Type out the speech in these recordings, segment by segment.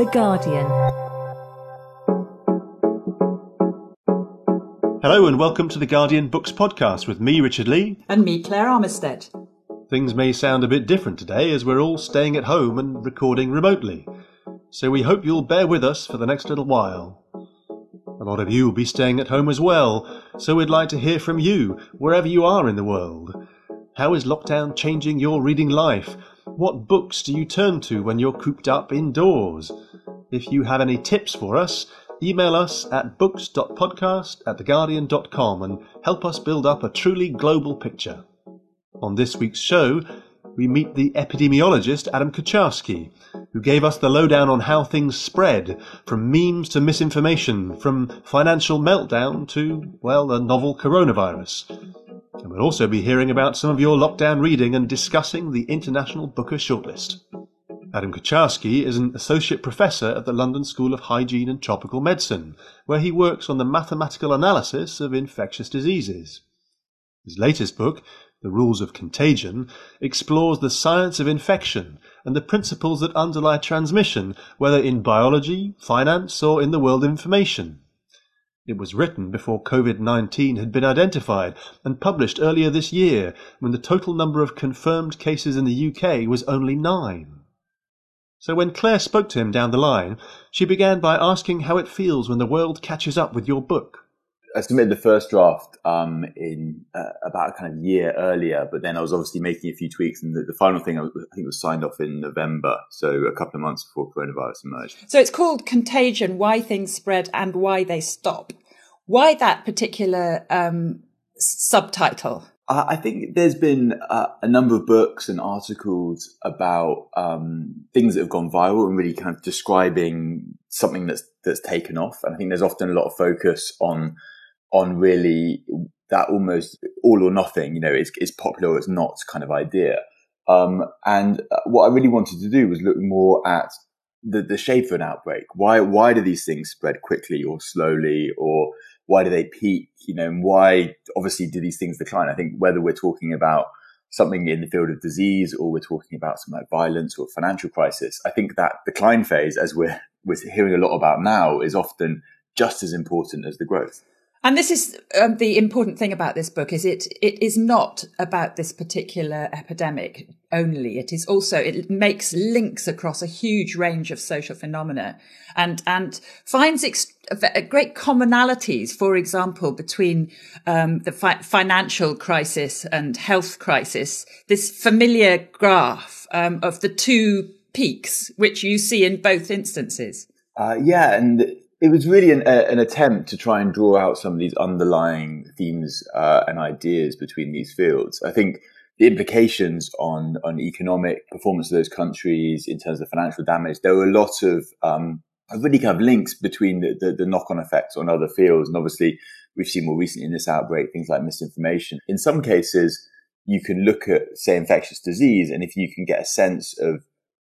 The Guardian. Hello and welcome to the Guardian Books Podcast with me, Richard Lea. And me, Claire Armistead. Things may sound a bit different today as we're all staying at home and recording remotely. So we hope you'll bear with us for the next little while. A lot of you will be staying at home as well, so we'd like to hear from you, wherever you are in the world. How is lockdown changing your reading life? What books do you turn to when you're cooped up indoors? If you have any tips for us, email us at books.podcast at theguardian.com and help us build up a truly global picture. On this week's show, we meet the epidemiologist Adam Kucharski, who gave us the lowdown on how things spread, from memes to misinformation, from financial meltdown to, well, the novel coronavirus. And we'll also be hearing about some of your lockdown reading and discussing the International Booker Shortlist. Adam Kucharski is an associate professor at the London School of Hygiene and Tropical Medicine, where he works on the mathematical analysis of infectious diseases. His latest book, the Rules of Contagion, explores the science of infection and the principles that underlie transmission, whether in biology, finance, or in the world of information. It was written before COVID-19 had been identified and published earlier this year when the total number of confirmed cases in the UK was only nine. So when Claire spoke to him down the line, she began by asking how it feels when the world catches up with your book. I submitted the first draft um, in uh, about a kind of year earlier, but then I was obviously making a few tweaks, and the, the final thing I, was, I, think was signed off in November, so a couple of months before coronavirus emerged. So it's called Contagion: Why Things Spread and Why They Stop. Why that particular um, subtitle? I think there's been a, a, number of books and articles about um, things that have gone viral and really kind of describing something that's that's taken off. And I think there's often a lot of focus on on really that almost all or nothing, you know, it's, it's popular or it's not kind of idea. Um, and uh, what I really wanted to do was look more at the, the shape of an outbreak. Why, why do these things spread quickly or slowly or why do they peak? You know, and why obviously do these things decline? I think whether we're talking about something in the field of disease or we're talking about something like violence or financial crisis, I think that decline phase, as we're, we're hearing a lot about now, is often just as important as the growth. And this is um, the important thing about this book is it it is not about this particular epidemic only. It is also it makes links across a huge range of social phenomena and and finds ex- great commonalities. For example, between um, the fi- financial crisis and health crisis, this familiar graph um, of the two peaks, which you see in both instances. Uh, yeah, and it was really an, a, an, attempt to try and draw out some of these underlying themes uh, and ideas between these fields. I think the implications on on economic performance of those countries in terms of financial damage, there were a lot of um, really kind of links between the, the, the knock on effects on other fields. And obviously, we've seen more recently in this outbreak things like misinformation. In some cases, you can look at, say, infectious disease, and if you can get a sense of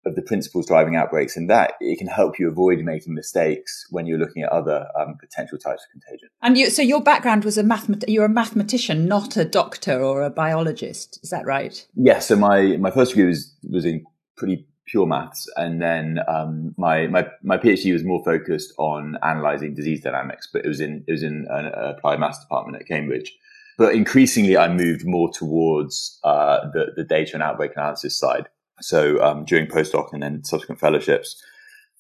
of the principles driving outbreaks and that it can help you avoid making mistakes when you're looking at other um, potential types of contagion. And you, so your background was a mathemat- you're a mathematician, not a doctor or a biologist. Is that right? Yes. Yeah, so my, my first degree was, was in pretty pure maths. And then, um, my, my, my PhD was more focused on analyzing disease dynamics, but it was in, it was in an applied maths department at Cambridge. But increasingly, I moved more towards uh, the, the data and outbreak analysis side. So um, during postdoc and then subsequent fellowships,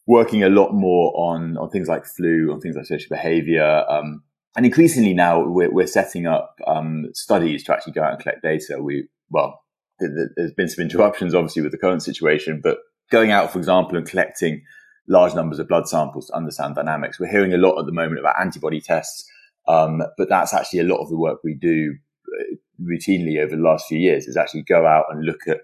working a lot more on on things like flu, on things like social behaviour, um, and increasingly now we're, we're setting up um, studies to actually go out and collect data. We well, there's been some interruptions obviously with the current situation, but going out, for example, and collecting large numbers of blood samples to understand dynamics. We're hearing a lot at the moment about antibody tests, um, but that's actually a lot of the work we do uh, routinely over the last few years is actually go out and look at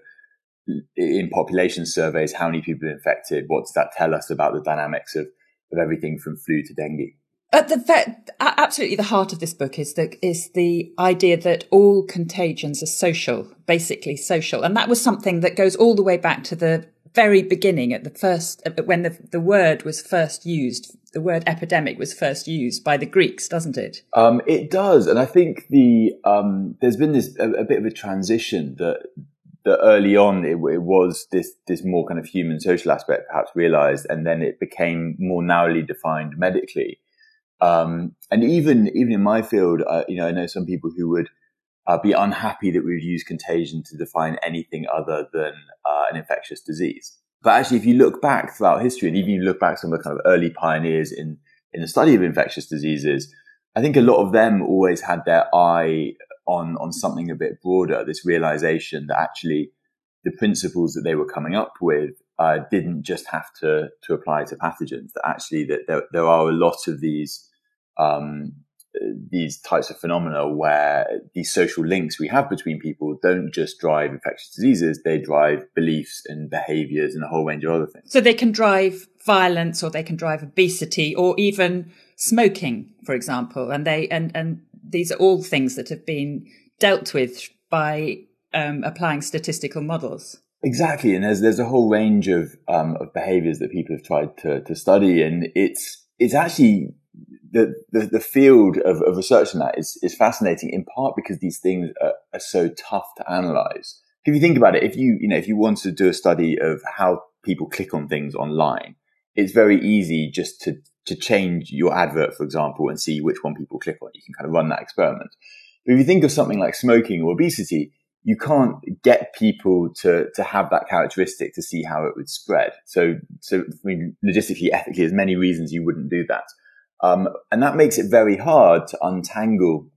in population surveys, how many people are infected? What does that tell us about the dynamics of, of everything from flu to dengue? At the absolutely the heart of this book is the is the idea that all contagions are social, basically social, and that was something that goes all the way back to the very beginning, at the first when the the word was first used. The word epidemic was first used by the Greeks, doesn't it? Um, it does, and I think the um, there's been this a, a bit of a transition that that early on it, it, was this this more kind of human social aspect perhaps realized, and then it became more narrowly defined medically. Um, and even even in my field, uh, you know, I know some people who would uh, be unhappy that we would use contagion to define anything other than uh, an infectious disease. But actually, if you look back throughout history, and even you look back some of the kind of early pioneers in in the study of infectious diseases, I think a lot of them always had their eye on on something a bit broader. This realization that actually the principles that they were coming up with uh, didn't just have to to apply to pathogens. That actually that there, there are a lot of these um, these types of phenomena where these social links we have between people don't just drive infectious diseases, they drive beliefs and behaviors and a whole range of other things. So they can drive violence or they can drive obesity or even smoking, for example. And they, and, and these are all things that have been dealt with by um, applying statistical models. Exactly. And there's, there's a whole range of, um, of behaviors that people have tried to, to study. And it's, it's actually the, the, the field of, of research in that is, is fascinating in part because these things are, are so tough to analyze. If you think about it, if you, you know, if you wanted to do a study of how people click on things online, it's very easy just to, to change your advert, for example, and see which one people click on. You can kind of run that experiment. But if you think of something like smoking or obesity, you can't get people to, to have that characteristic to see how it would spread. So, so I mean, logistically, ethically, there's many reasons you wouldn't do that. Um, and that makes it very hard to untangle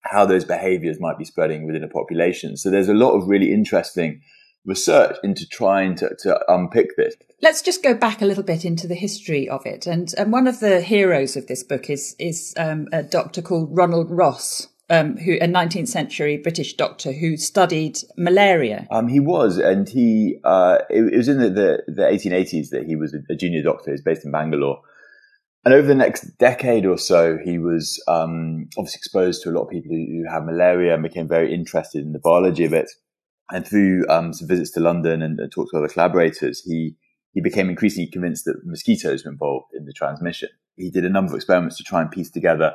how those behaviors might be spreading within a population. So there's a lot of really interesting research into trying to, to unpick this. Let's just go back a little bit into the history of it. And, and one of the heroes of this book is, is um, a doctor called Ronald Ross. Um, who a 19th century British doctor who studied malaria. Um, he was, and he uh, it, it, was in the, the, the 1880s that he was a, junior doctor. He's based in Bangalore, and over the next decade or so, he was um, obviously exposed to a lot of people who, who have malaria and became very interested in the biology of it. And through um, some visits to London and, and talks to other collaborators, he he became increasingly convinced that mosquitoes were involved in the transmission. He did a number of experiments to try and piece together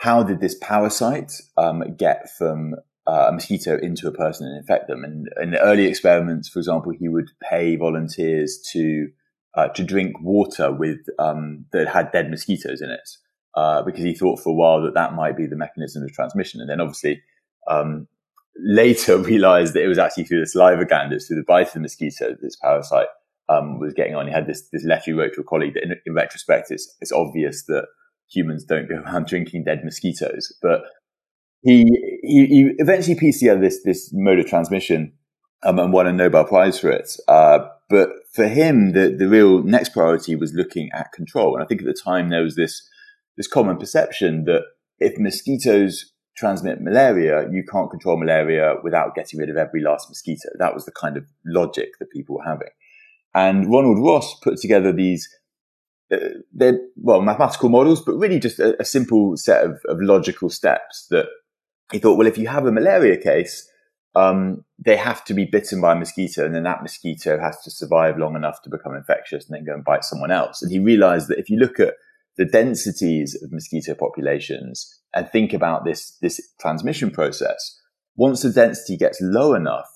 how did this parasite um, get from uh, a mosquito into a person and infect them. And in the early experiments, for example, he would pay volunteers to uh, to drink water with um, that had dead mosquitoes in it uh, because he thought for a while that that might be the mechanism of transmission. And then obviously um, later realized that it was actually through the saliva gland, it's through the bite of the mosquito that this parasite um, was getting on. He had this, this letter he wrote to a colleague that in, in retrospect, it's, it's obvious that humans don't go around drinking dead mosquitoes, but he, he, he eventually pieced together this, this mode of transmission um, and won a Nobel Prize for it. Uh, but for him, the, the real next priority was looking at control. And I think at the time there was this, this common perception that if mosquitoes transmit malaria, you can't control malaria without getting rid of every last mosquito. That was the kind of logic that people were having. And Ronald Ross put together these, uh, they're, well, mathematical models, but really just a, a simple set of, of logical steps that he thought, well, if you have a malaria case, um, they have to be bitten by a mosquito and then that mosquito has to survive long enough to become infectious and then go and bite someone else. And he realized that if you look at the densities of mosquito populations and think about this, this transmission process, once the density gets low enough,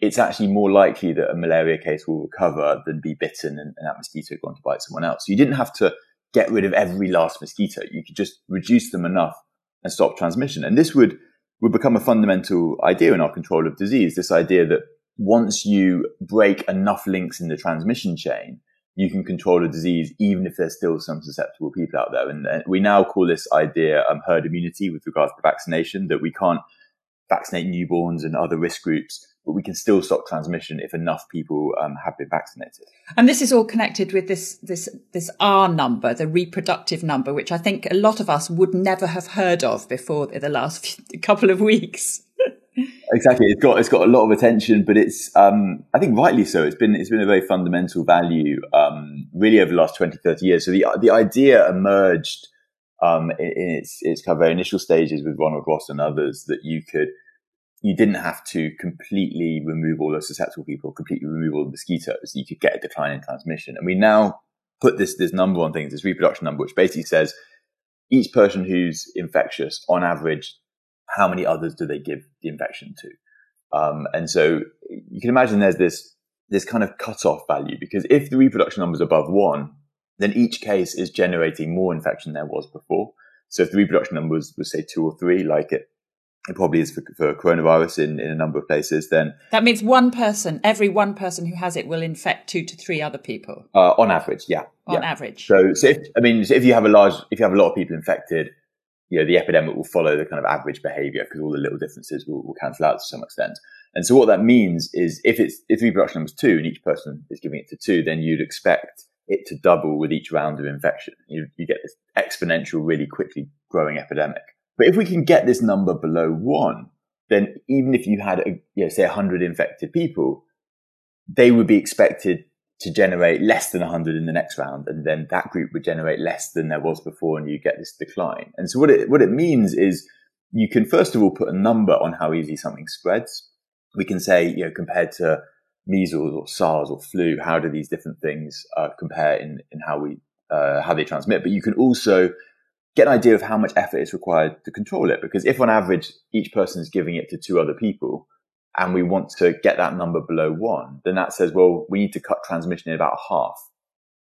it's actually more likely that a malaria case will recover than be bitten and, and that mosquito go on to bite someone else. So you didn't have to get rid of every last mosquito. You could just reduce them enough and stop transmission. And this would would become a fundamental idea in our control of disease. This idea that once you break enough links in the transmission chain, you can control a disease even if there's still some susceptible people out there. And we now call this idea um, herd immunity with regards to vaccination, that we can't vaccinate newborns and other risk groups but we can still stop transmission if enough people um, have been vaccinated. And this is all connected with this this this R number, the reproductive number, which I think a lot of us would never have heard of before the last few, couple of weeks. Exactly, it's got it's got a lot of attention, but it's um, I think rightly so. It's been it's been a very fundamental value um, really over the last 20, 30 years. So the the idea emerged um, in, its its kind of very initial stages with Ronald Ross and others that you could you didn't have to completely remove all the susceptible people, completely remove all the mosquitoes. You could get a decline in transmission. And we now put this, this number on things, this reproduction number, which basically says each person who's infectious, on average, how many others do they give the infection to? Um, and so you can imagine there's this, this kind of cutoff value because if the reproduction number is above one, then each case is generating more infection than there was before. So if the reproduction number was, was say two or three, like it, it probably is for, for coronavirus in, in a number of places, then that means one person, every one person who has it will infect two to three other people. Uh, on average, yeah. On yeah. average. So, so if, I mean, so if you have a large, if you have a lot of people infected, you know, the epidemic will follow the kind of average behavior because all the little differences will, will cancel out to some extent. And so what that means is if it's, if reproduction number is two and each person is giving it to two, then you'd expect it to double with each round of infection. You, you get this exponential, really quickly growing epidemic. But if we can get this number below one, then even if you had, a, you know, say 100 infected people, they would be expected to generate less than 100 in the next round. And then that group would generate less than there was before and you get this decline. And so what it, what it means is you can first of all put a number on how easy something spreads. We can say, you know, compared to measles or SARS or flu, how do these different things uh, compare in, in how we, uh, how they transmit? But you can also get an idea of how much effort is required to control it. Because if on average each person is giving it to two other people and we want to get that number below one, then that says, well, we need to cut transmission in about half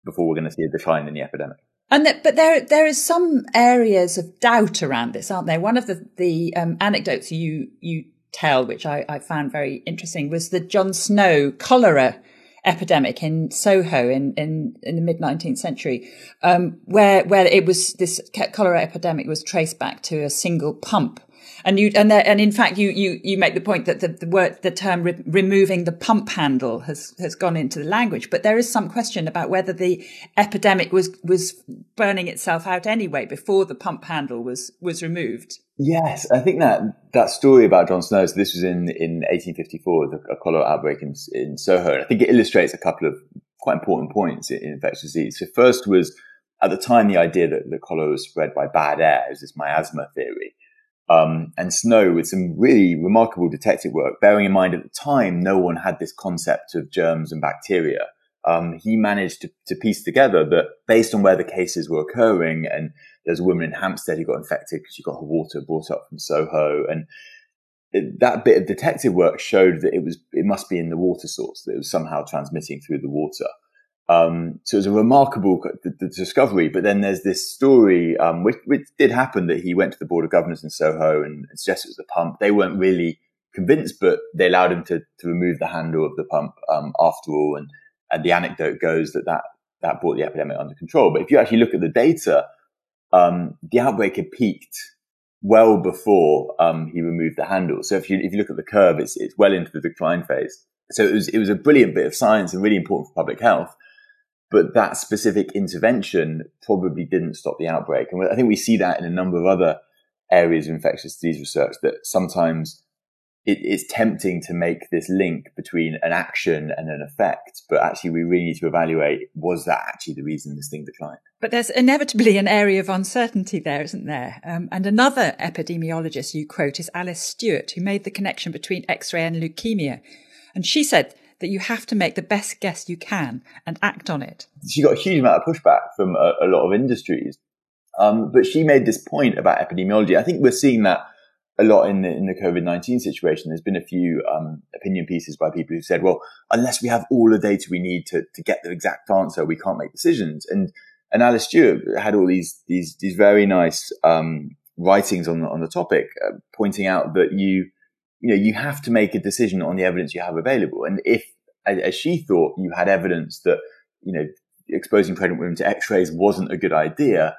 before we're going to see a decline in the epidemic. And that, but there, there is some areas of doubt around this, aren't there? One of the, the um, anecdotes you, you tell, which I, I found very interesting, was the John Snow cholera epidemic in Soho in, in, in the mid 19th century, um, where, where it was, this cholera epidemic was traced back to a single pump. And you, and there, and in fact, you, you, you make the point that the, the word, the term re- removing the pump handle has, has gone into the language, but there is some question about whether the epidemic was, was burning itself out anyway before the pump handle was, was removed. Yes, I think that that story about John Snow. So this was in in 1854, the cholera outbreak in, in Soho. I think it illustrates a couple of quite important points in, in infectious disease. So first was at the time the idea that the cholera was spread by bad air. It was this miasma theory. Um, and Snow with some really remarkable detective work, bearing in mind at the time no one had this concept of germs and bacteria. Um, he managed to, to piece together that based on where the cases were occurring and there's a woman in Hampstead who got infected because she got her water brought up from Soho. And it, that bit of detective work showed that it was, it must be in the water source, that it was somehow transmitting through the water. Um, so it was a remarkable the, the discovery. But then there's this story, um, which, which, did happen that he went to the Board of Governors in Soho and, and suggested it was the pump. They weren't really convinced, but they allowed him to, to remove the handle of the pump, um, after all. And, and the anecdote goes that that, that brought the epidemic under control. But if you actually look at the data, um, the outbreak had peaked well before um, he removed the handle. So if you if you look at the curve, it's it's well into the decline phase. So it was it was a brilliant bit of science and really important for public health. But that specific intervention probably didn't stop the outbreak, and I think we see that in a number of other areas of infectious disease research that sometimes it, it's tempting to make this link between an action and an effect, but actually we really need to evaluate was that actually the reason this thing declined? But there's inevitably an area of uncertainty there, isn't there? Um, and another epidemiologist you quote is Alice Stewart, who made the connection between X-ray and leukemia. And she said that you have to make the best guess you can and act on it. She got a huge amount of pushback from a, a lot of industries. Um, but she made this point about epidemiology. I think we're seeing that a lot in the in the COVID nineteen situation. There's been a few um, opinion pieces by people who said, "Well, unless we have all the data we need to to get the exact answer, we can't make decisions." And and Alice Stewart had all these these these very nice um, writings on the, on the topic, uh, pointing out that you you know you have to make a decision on the evidence you have available. And if, as she thought, you had evidence that you know exposing pregnant women to X-rays wasn't a good idea,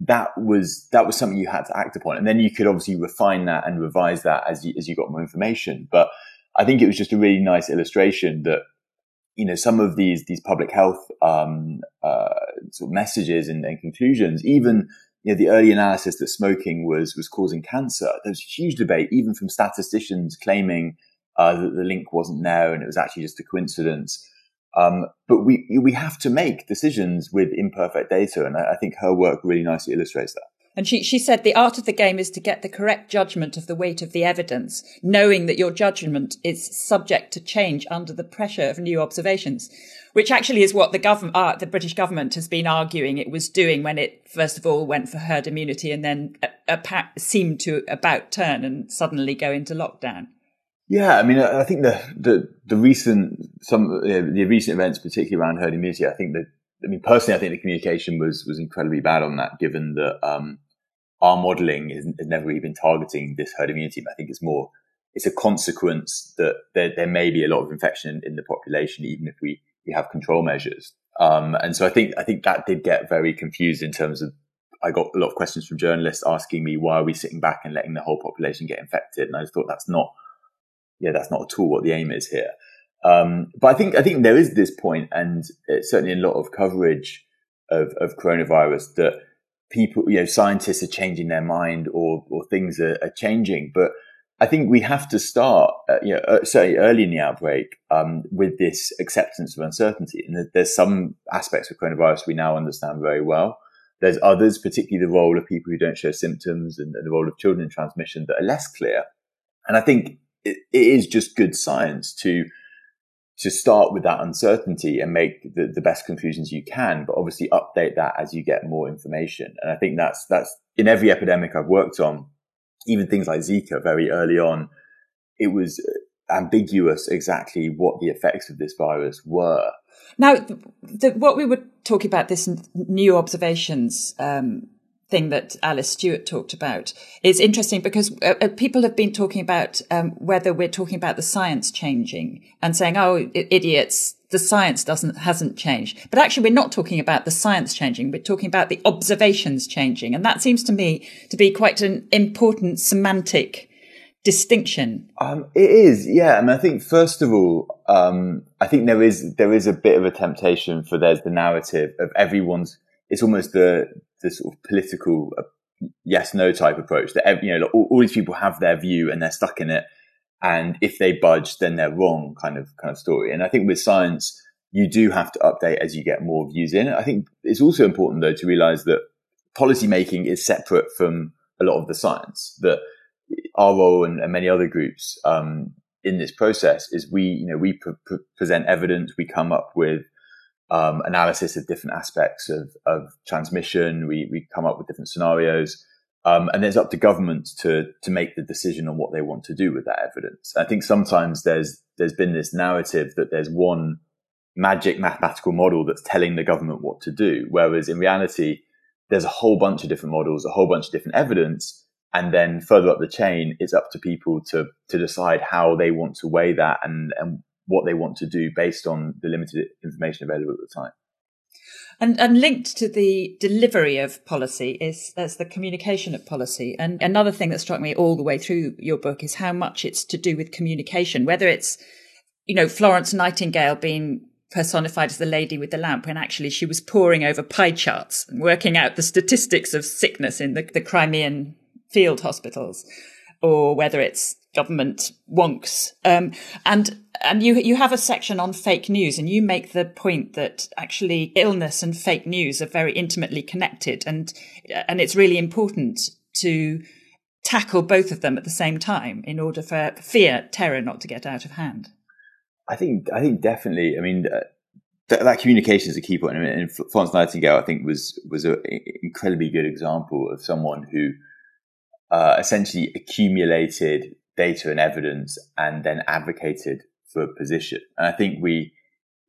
that was that was something you had to act upon, and then you could obviously refine that and revise that as you as you got more information. But I think it was just a really nice illustration that you know some of these these public health um, uh, sort of messages and, and, conclusions, even you know the early analysis that smoking was was causing cancer. There was a huge debate, even from statisticians claiming uh, that the link wasn't there and it was actually just a coincidence. Um, but we we have to make decisions with imperfect data, and I, I think her work really nicely illustrates that. And she, she said the art of the game is to get the correct judgment of the weight of the evidence, knowing that your judgment is subject to change under the pressure of new observations, which actually is what the government, uh, the British government has been arguing it was doing when it first of all went for herd immunity and then uh, seemed to about turn and suddenly go into lockdown. Yeah, I mean, I think the the, the recent some the recent events, particularly around herd immunity, I think that I mean personally, I think the communication was was incredibly bad on that, given that um, our modelling has never really been targeting this herd immunity. I think it's more it's a consequence that there, there may be a lot of infection in, in the population, even if we, we have control measures. Um, and so I think I think that did get very confused in terms of I got a lot of questions from journalists asking me why are we sitting back and letting the whole population get infected, and I just thought that's not yeah that's not at all what the aim is here. Um, but I think I think there is this point, and certainly a lot of coverage of, of coronavirus that people you know scientists are changing their mind or or things are, are changing, but I think we have to start, uh, you know, uh, certainly early in the outbreak, um, with this acceptance of uncertainty. And there's some aspects of coronavirus we now understand very well. There's others, particularly the role of people who don't show symptoms and, and the role of children in transmission that are less clear. And I think it, it is just good science to to start with that uncertainty and make the, the best conclusions you can, but obviously update that as you get more information. And I think that's that's in every epidemic I've worked on even things like Zika very early on, it was ambiguous exactly what the effects of this virus were. Now, the, what we were talking about, this new observations um, thing that Alice Stewart talked about, is interesting because uh, uh, people have been talking about um, whether we're talking about the science changing and saying, "Oh, idiots." The science doesn't hasn't changed, but actually, we're not talking about the science changing. We're talking about the observations changing, and that seems to me to be quite an important semantic distinction? Um, it is, yeah. I mean, I think first of all, um, I think there is there is a bit of a temptation for there's the narrative of everyone's. It's almost the the sort of political uh, yes no type approach that you know all, all, these people have their view and they're stuck in it. And if they budge then they're wrong kind of kind of story. And i think with science you do have to update as you get more views in. I think it's also important though to realize that policy making is separate from a lot of the science that our role and, and many other groups um, in this process is we you know we present evidence we come up with um, analysis of different aspects of, of transmission. We, we come up with different scenarios. Um, and it's up to governments to to make the decision on what they want to do with that evidence. I think sometimes there's there's been this narrative that there's one magic mathematical model that's telling the government what to do, whereas in reality, there's a whole bunch of different models, a whole bunch of different evidence, and then further up the chain, it's up to people to to decide how they want to weigh that and and what they want to do based on the limited information available at the time. And, and linked to the delivery of policy is there's the communication of policy. And another thing that struck me all the way through your book is how much it's to do with communication, whether it's, you know, Florence Nightingale being personified as the lady with the lamp when actually she was poring over pie charts and working out the statistics of sickness in the, the Crimean field hospitals, or whether it's government wonks. Um, and and you you have a section on fake news, and you make the point that actually illness and fake news are very intimately connected, and and it's really important to tackle both of them at the same time in order for fear, terror, not to get out of hand. I think I think definitely. I mean. Uh, that, that communication is a key point. And Florence Nightingale, I think, was was an incredibly good example of someone who uh, essentially accumulated data and evidence and then advocated for a position. And I think we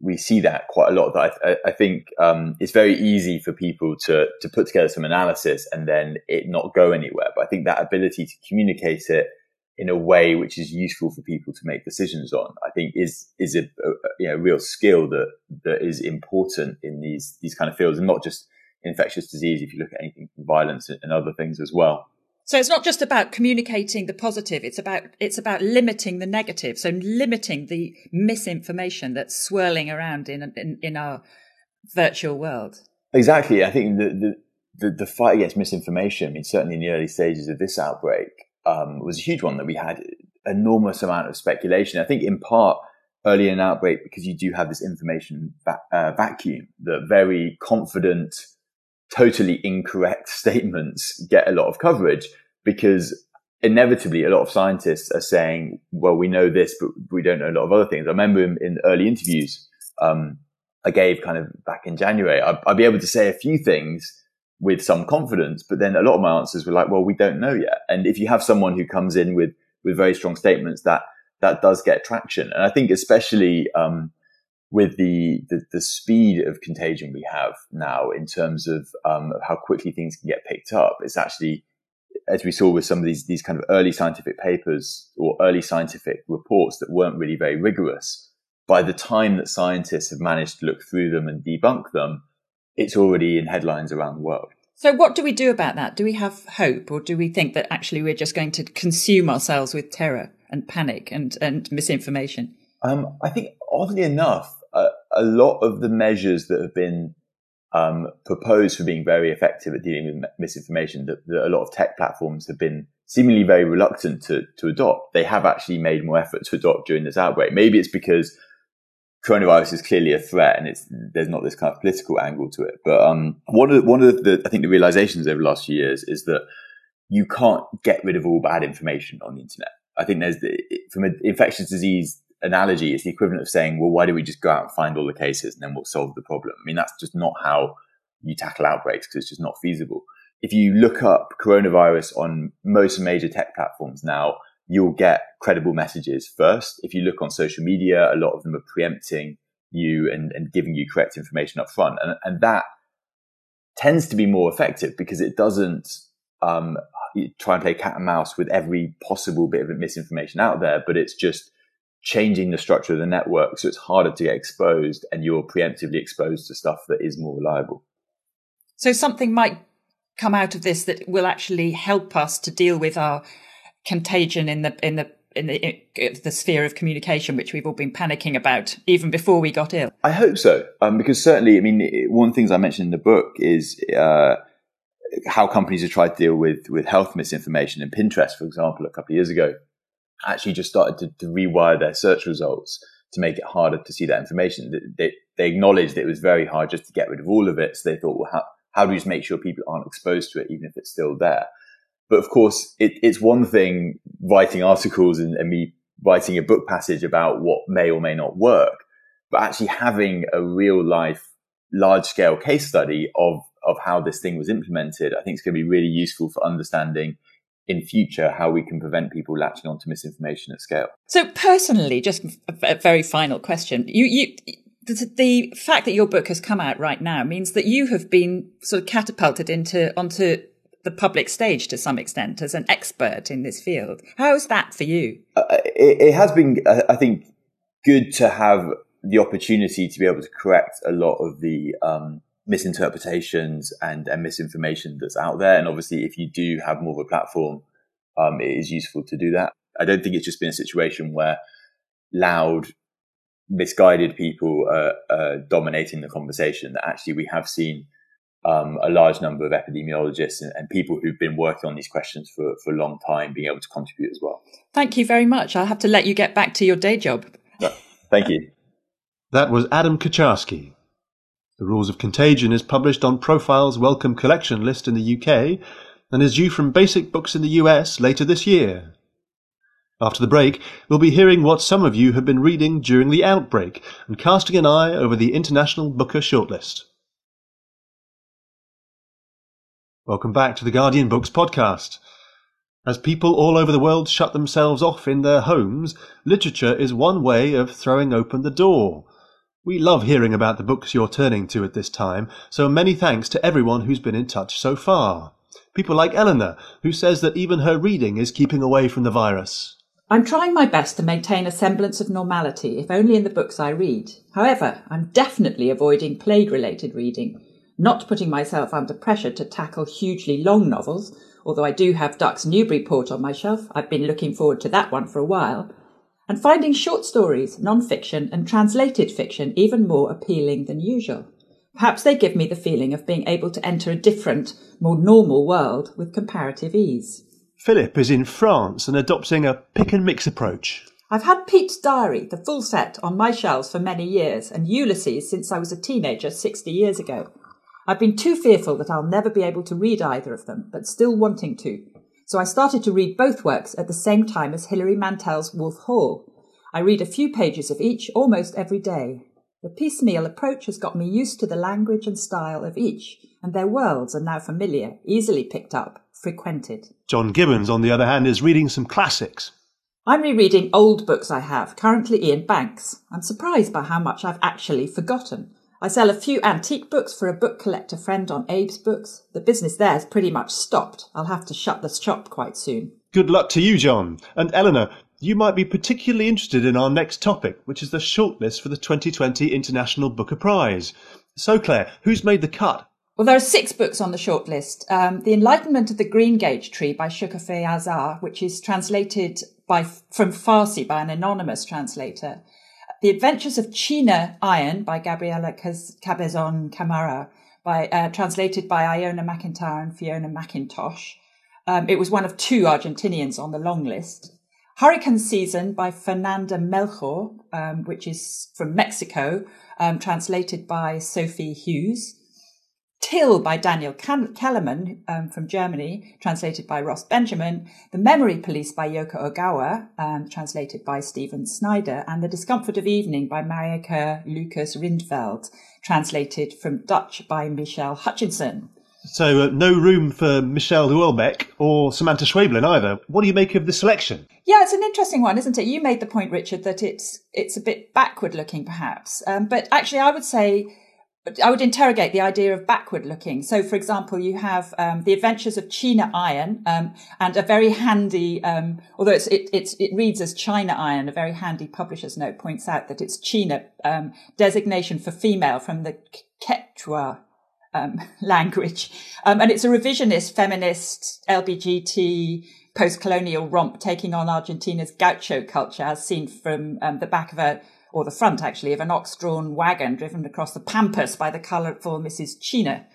we see that quite a lot. That I, I think um, it's very easy for people to to put together some analysis and then it not go anywhere. But I think that ability to communicate it in a way which is useful for people to make decisions on, I think is is a, a you know real skill that that is important in these these kind of fields, and not just infectious disease. If you look at anything from violence and other things as well. So it's not just about communicating the positive. It's about, it's about limiting the negative. So limiting the misinformation that's swirling around in, in, in our virtual world. Exactly. I think the, the, the, the, fight against misinformation, I mean, certainly in the early stages of this outbreak, um, was a huge one that we had enormous amount of speculation. I think in part early in an outbreak because you do have this information va- uh, vacuum that very confident, totally incorrect statements get a lot of coverage because inevitably a lot of scientists are saying, well, we know this, but we don't know a lot of other things. I remember in, in early interviews, um, I gave kind of back in January, I'd, I'd, be able to say a few things with some confidence, but then a lot of my answers were like, well, we don't know yet. And if you have someone who comes in with, with very strong statements that that does get traction. And I think especially um, with the, the, the speed of contagion we have now in terms of, um, of how quickly things can get picked up, it's actually as we saw with some of these these kind of early scientific papers or early scientific reports that weren't really very rigorous, by the time that scientists have managed to look through them and debunk them, it's already in headlines around the world. So, what do we do about that? Do we have hope, or do we think that actually we're just going to consume ourselves with terror and panic and, and misinformation? Um, I think, oddly enough, a, lot of the measures that have been um, proposed for being very effective at dealing with misinformation that, that, a lot of tech platforms have been seemingly very reluctant to, to adopt. They have actually made more effort to adopt during this outbreak. Maybe it's because coronavirus is clearly a threat and it's, there's not this kind of political angle to it. But, um, one of the, one of the, I think the realizations over the last few years is that you can't get rid of all bad information on the internet. I think there's the, from an infectious disease analogy is the equivalent of saying, well, why do we just go out and find all the cases and then we'll solve the problem? I mean, that's just not how you tackle outbreaks because it's just not feasible. If you look up coronavirus on most major tech platforms now, you'll get credible messages first. If you look on social media, a lot of them are preempting you and, and giving you correct information up front. And, and that tends to be more effective because it doesn't um, try and play cat and mouse with every possible bit of misinformation out there, but it's just changing the structure of the network so it's harder to get exposed and you're preemptively exposed to stuff that is more reliable. So something might come out of this that will actually help us to deal with our contagion in the in the in the, in the sphere of communication, which we've all been panicking about even before we got ill. I hope so, um, because certainly, I mean, one of the things I mentioned in the book is uh, how companies have tried to deal with with health misinformation. And Pinterest, for example, a couple of years ago, actually just started to, to rewire their search results to make it harder to see that information. They, they acknowledged it was very hard just to get rid of all of it. So they thought, well, how, how do we just make sure people aren't exposed to it, even if it's still there? But of course, it, it's one thing writing articles and, and me writing a book passage about what may or may not work, but actually having a real life, large scale case study of, of how this thing was implemented, I think is going to be really useful for understanding in future how we can prevent people latching onto misinformation at scale. So personally, just a very final question. You, you, the, the fact that your book has come out right now means that you have been sort of catapulted into, onto the public stage to some extent as an expert in this field. How's that for you? Uh, it, it, has been, I think, good to have the opportunity to be able to correct a lot of the, um, misinterpretations and, and misinformation that's out there. And obviously, if you do have more of a platform, um, it is useful to do that. I don't think it's just been a situation where loud, misguided people are, are dominating the conversation. That actually we have seen um, a large number of epidemiologists and, and, people who've been working on these questions for, for a long time being able to contribute as well. Thank you very much. I'll have to let you get back to your day job. Thank you. That was Adam Kucharski, the Rules of Contagion is published on Profile's Wellcome Collection list in the UK and is due from Basic Books in the US later this year. After the break, we'll be hearing what some of you have been reading during the outbreak and casting an eye over the International Booker shortlist. Welcome back to the Guardian Books podcast. As people all over the world shut themselves off in their homes, literature is one way of throwing open the door. We love hearing about the books you're turning to at this time, so many thanks to everyone who's been in touch so far. People like Eleanor, who says that even her reading is keeping away from the virus. I'm trying my best to maintain a semblance of normality, if only in the books I read. However, I'm definitely avoiding plague related reading, not putting myself under pressure to tackle hugely long novels, although I do have Ducks, Newburyport on my shelf. I've been looking forward to that one for a while and finding short stories, non-fiction and translated fiction even more appealing than usual. Perhaps they give me the feeling of being able to enter a different, more normal world with comparative ease. Philip is in France and adopting a pick and mix approach. I've had Pepys's Diary, the full set, on my shelves for many years, and Ulysses since I was a teenager 60 years ago. I've been too fearful that I'll never be able to read either of them, but still wanting to, so I started to read both works at the same time as Hilary Mantel's Wolf Hall. I read a few pages of each almost every day. The piecemeal approach has got me used to the language and style of each, and their worlds are now familiar, easily picked up, frequented. John Gibbons, on the other hand, is reading some classics. I'm rereading old books I have, currently Iain Banks. I'm surprised by how much I've actually forgotten. I sell a few antique books for a book collector friend on AbeBooks. The business there's pretty much stopped. I'll have to shut the shop quite soon. Good luck to you, John. And Eleanor, you might be particularly interested in our next topic, which is the shortlist for the 2020 International Booker Prize. So, Claire, who's made the cut? Well, there are six books on the shortlist. Um, the Enlightenment of the Greengage Tree by Shokoofeh Azar, which is translated by, from Farsi by an anonymous translator. The Adventures of China Iron by Gabriela Cabezon Camara, by, uh, translated by Iona Macintyre and Fiona Mackintosh. Um, it was one of two Argentinians on the long list. Hurricane Season by Fernanda Melchor, um, which is from Mexico, um, translated by Sophie Hughes. Tyll by Daniel Kehlmann um, from Germany, translated by Ross Benjamin, The Memory Police by Yoko Ogawa, um, translated by Stephen Snyder, and The Discomfort of Evening by Marieke Lucas Rijneveld, translated from Dutch by Michele Hutchison. So, uh, no room for Michel Houellebecq or Samanta Schweblin either. What do you make of the selection? Yeah, it's an interesting one, isn't it? You made the point, Richard, that it's it's a bit backward looking, perhaps. Um, but actually, I would say I would interrogate the idea of backward looking. So, for example, you have um, the Adventures of China Iron, um, and a very handy, um, although it's it, it reads as China Iron, a very handy publisher's note points out that it's China um, designation for female from the Quechua um, language, um, and it's a revisionist, feminist, LBGT, post-colonial romp taking on Argentina's gaucho culture, as seen from the back of a or the front actually, of an ox-drawn wagon driven across the pampas by the colourful Mrs. China,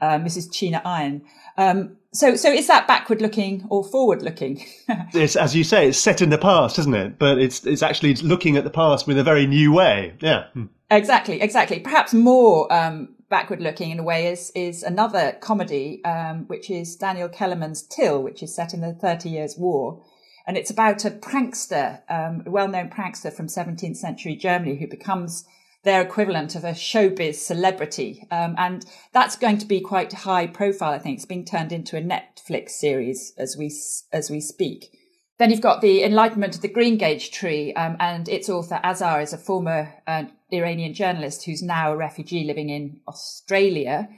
uh, Mrs. China Iron. Um, so, so is that backward looking or forward looking? it's, as you say, it's set in the past, isn't it? But it's, it's actually looking at the past with a very new way. Yeah. Hmm. Exactly, exactly. Perhaps more, um, backward looking in a way is, is another comedy, um, which is Daniel Kehlmann's Tyll, which is set in the Thirty Years' War and it's about a prankster, um, a well-known prankster from 17th century Germany who becomes their equivalent of a showbiz celebrity. Um, and that's going to be quite high profile. I think it's being turned into a Netflix series as we, as we speak. Then you've got the Enlightenment of the Greengage Tree, um, and its author Azar is a former uh, Iranian journalist who's now a refugee living in Australia.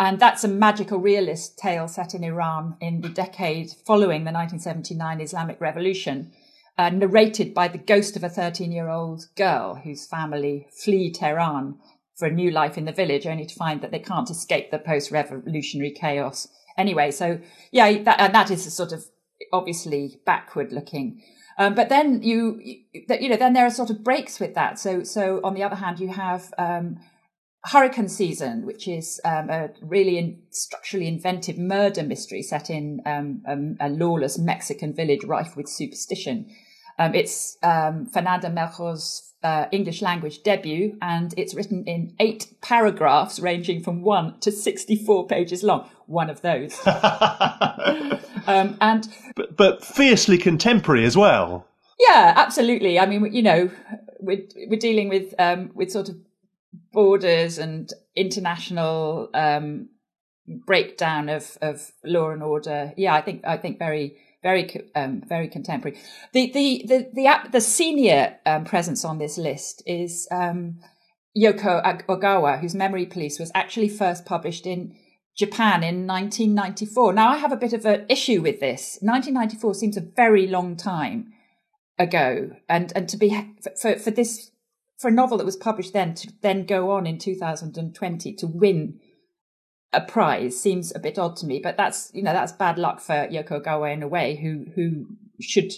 And that's a magical realist tale set in Iran in the decade following the 1979 Islamic Revolution, uh, narrated by the ghost of a 13 year old girl whose family flee Tehran for a new life in the village, only to find that they can't escape the post revolutionary chaos. Anyway, so yeah, that, and that is a sort of obviously backward looking. Um, but then you, you know, then there are sort of breaks with that. So, so on the other hand, you have um, Hurricane Season, which is um, a really in, structurally inventive murder mystery set in um, um, a lawless Mexican village rife with superstition. Um, it's um, Fernanda Melchor's uh, English language debut, and it's written in eight paragraphs ranging from one to 64 pages long. One of those. Um, and but, but fiercely contemporary as well. Yeah, absolutely. I mean, you know, we're, we're dealing with with sort of borders and international um, breakdown of, of law and order. Yeah, I think I think very very um, very contemporary. The the the the, the senior um, presence on this list is um, Yoko Ogawa, whose Memory Police was actually first published in Japan in 1994. Now I have a bit of an issue with this. 1994 seems a very long time ago, and and to be for for this for a novel that was published then to then go on in 2020 to win a prize seems a bit odd to me. But that's you know that's bad luck for Yoko Ogawa in a way, who who should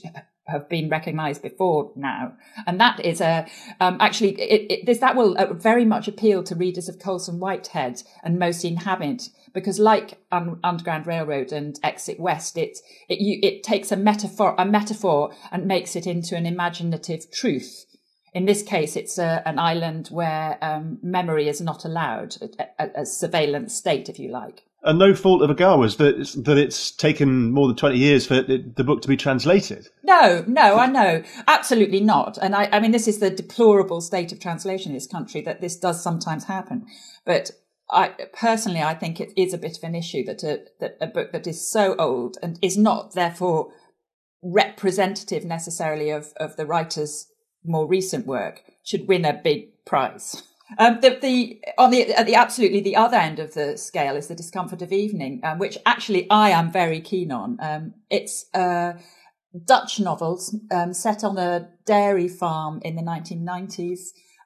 have been recognised before now, and that is a um, actually it, it, this that will uh, very much appeal to readers of Colson Whitehead and Mohsin Hamid because like Un- Underground Railroad and Exit West, it it you, it takes a metaphor a metaphor and makes it into an imaginative truth in this case, it's a, an island where um, memory is not allowed, a, a, surveillance state, if you like. And no fault of Ogawa's that it's, that it's taken more than 20 years for it, the book to be translated. No, no, I know. Absolutely not. And I, I mean, this is the deplorable state of translation in this country that this does sometimes happen. But I personally, I think it is a bit of an issue that a, that a book that is so old and is not therefore representative necessarily of, of the writer's more recent work should win a big prize. Um, the, the, on the, at the absolutely the other end of the scale is the discomfort of evening, um, which actually I am very keen on. Um, it's, uh, Dutch novels, um, set on a dairy farm in the 1990s,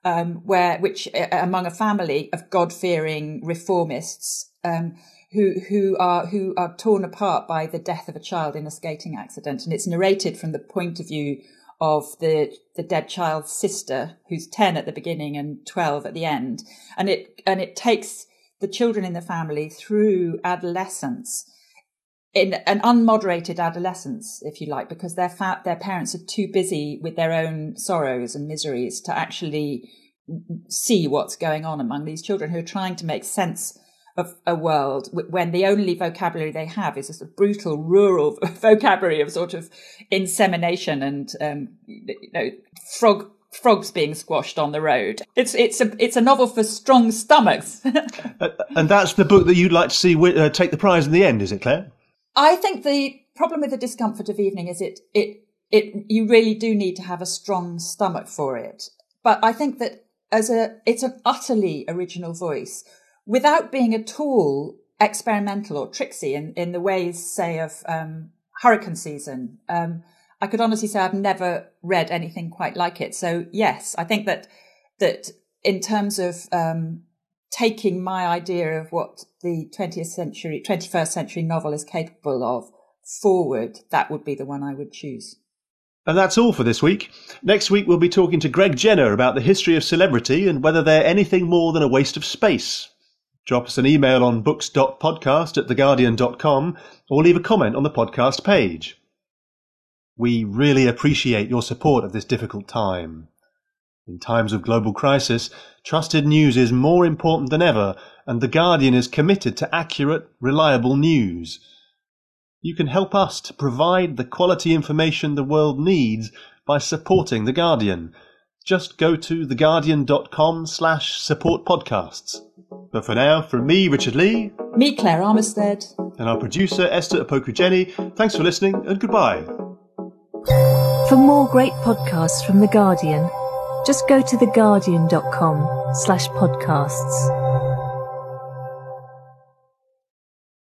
um, where, which uh, among a family of God-fearing reformists, um, who who are who are torn apart by the death of a child in a skating accident, and it's narrated from the point of view of the the dead child's sister, who's ten at the beginning and twelve at the end, and it and it takes the children in the family through adolescence in an unmoderated adolescence, if you like, because their fa- their parents are too busy with their own sorrows and miseries to actually see what's going on among these children who are trying to make sense of a world when the only vocabulary they have is this brutal rural vocabulary of sort of insemination and um, you know frog frogs being squashed on the road. It's it's a it's a novel for strong stomachs. Uh, and that's the book that you'd like to see uh, take the prize in the end, is it, Claire? I think the problem with the discomfort of evening is it it it you really do need to have a strong stomach for it. But I think that as a it's an utterly original voice without being at all experimental or tricksy in, in the ways, say, of um, hurricane season. Um, I could honestly say I've never read anything quite like it. So yes, I think that that in terms of um, taking my idea of what the 20th century, 21st century novel is capable of forward, that would be the one I would choose. And that's all for this week. Next week, we'll be talking to Greg Jenner about the history of celebrity and whether they're anything more than a waste of space. Drop us an email on books.podcast at theguardian.com or leave a comment on the podcast page. We really appreciate your support at this difficult time. In times of global crisis, trusted news is more important than ever, and The Guardian is committed to accurate, reliable news. You can help us to provide the quality information the world needs by supporting The Guardian. Just go to theguardian.com slash support podcasts. But for now, from me, Richard Lea. Me, Claire Armistead. And our producer, Esther Opoku-Gyeni, thanks for listening and goodbye. For more great podcasts from The Guardian, just go to theguardian.com slash podcasts.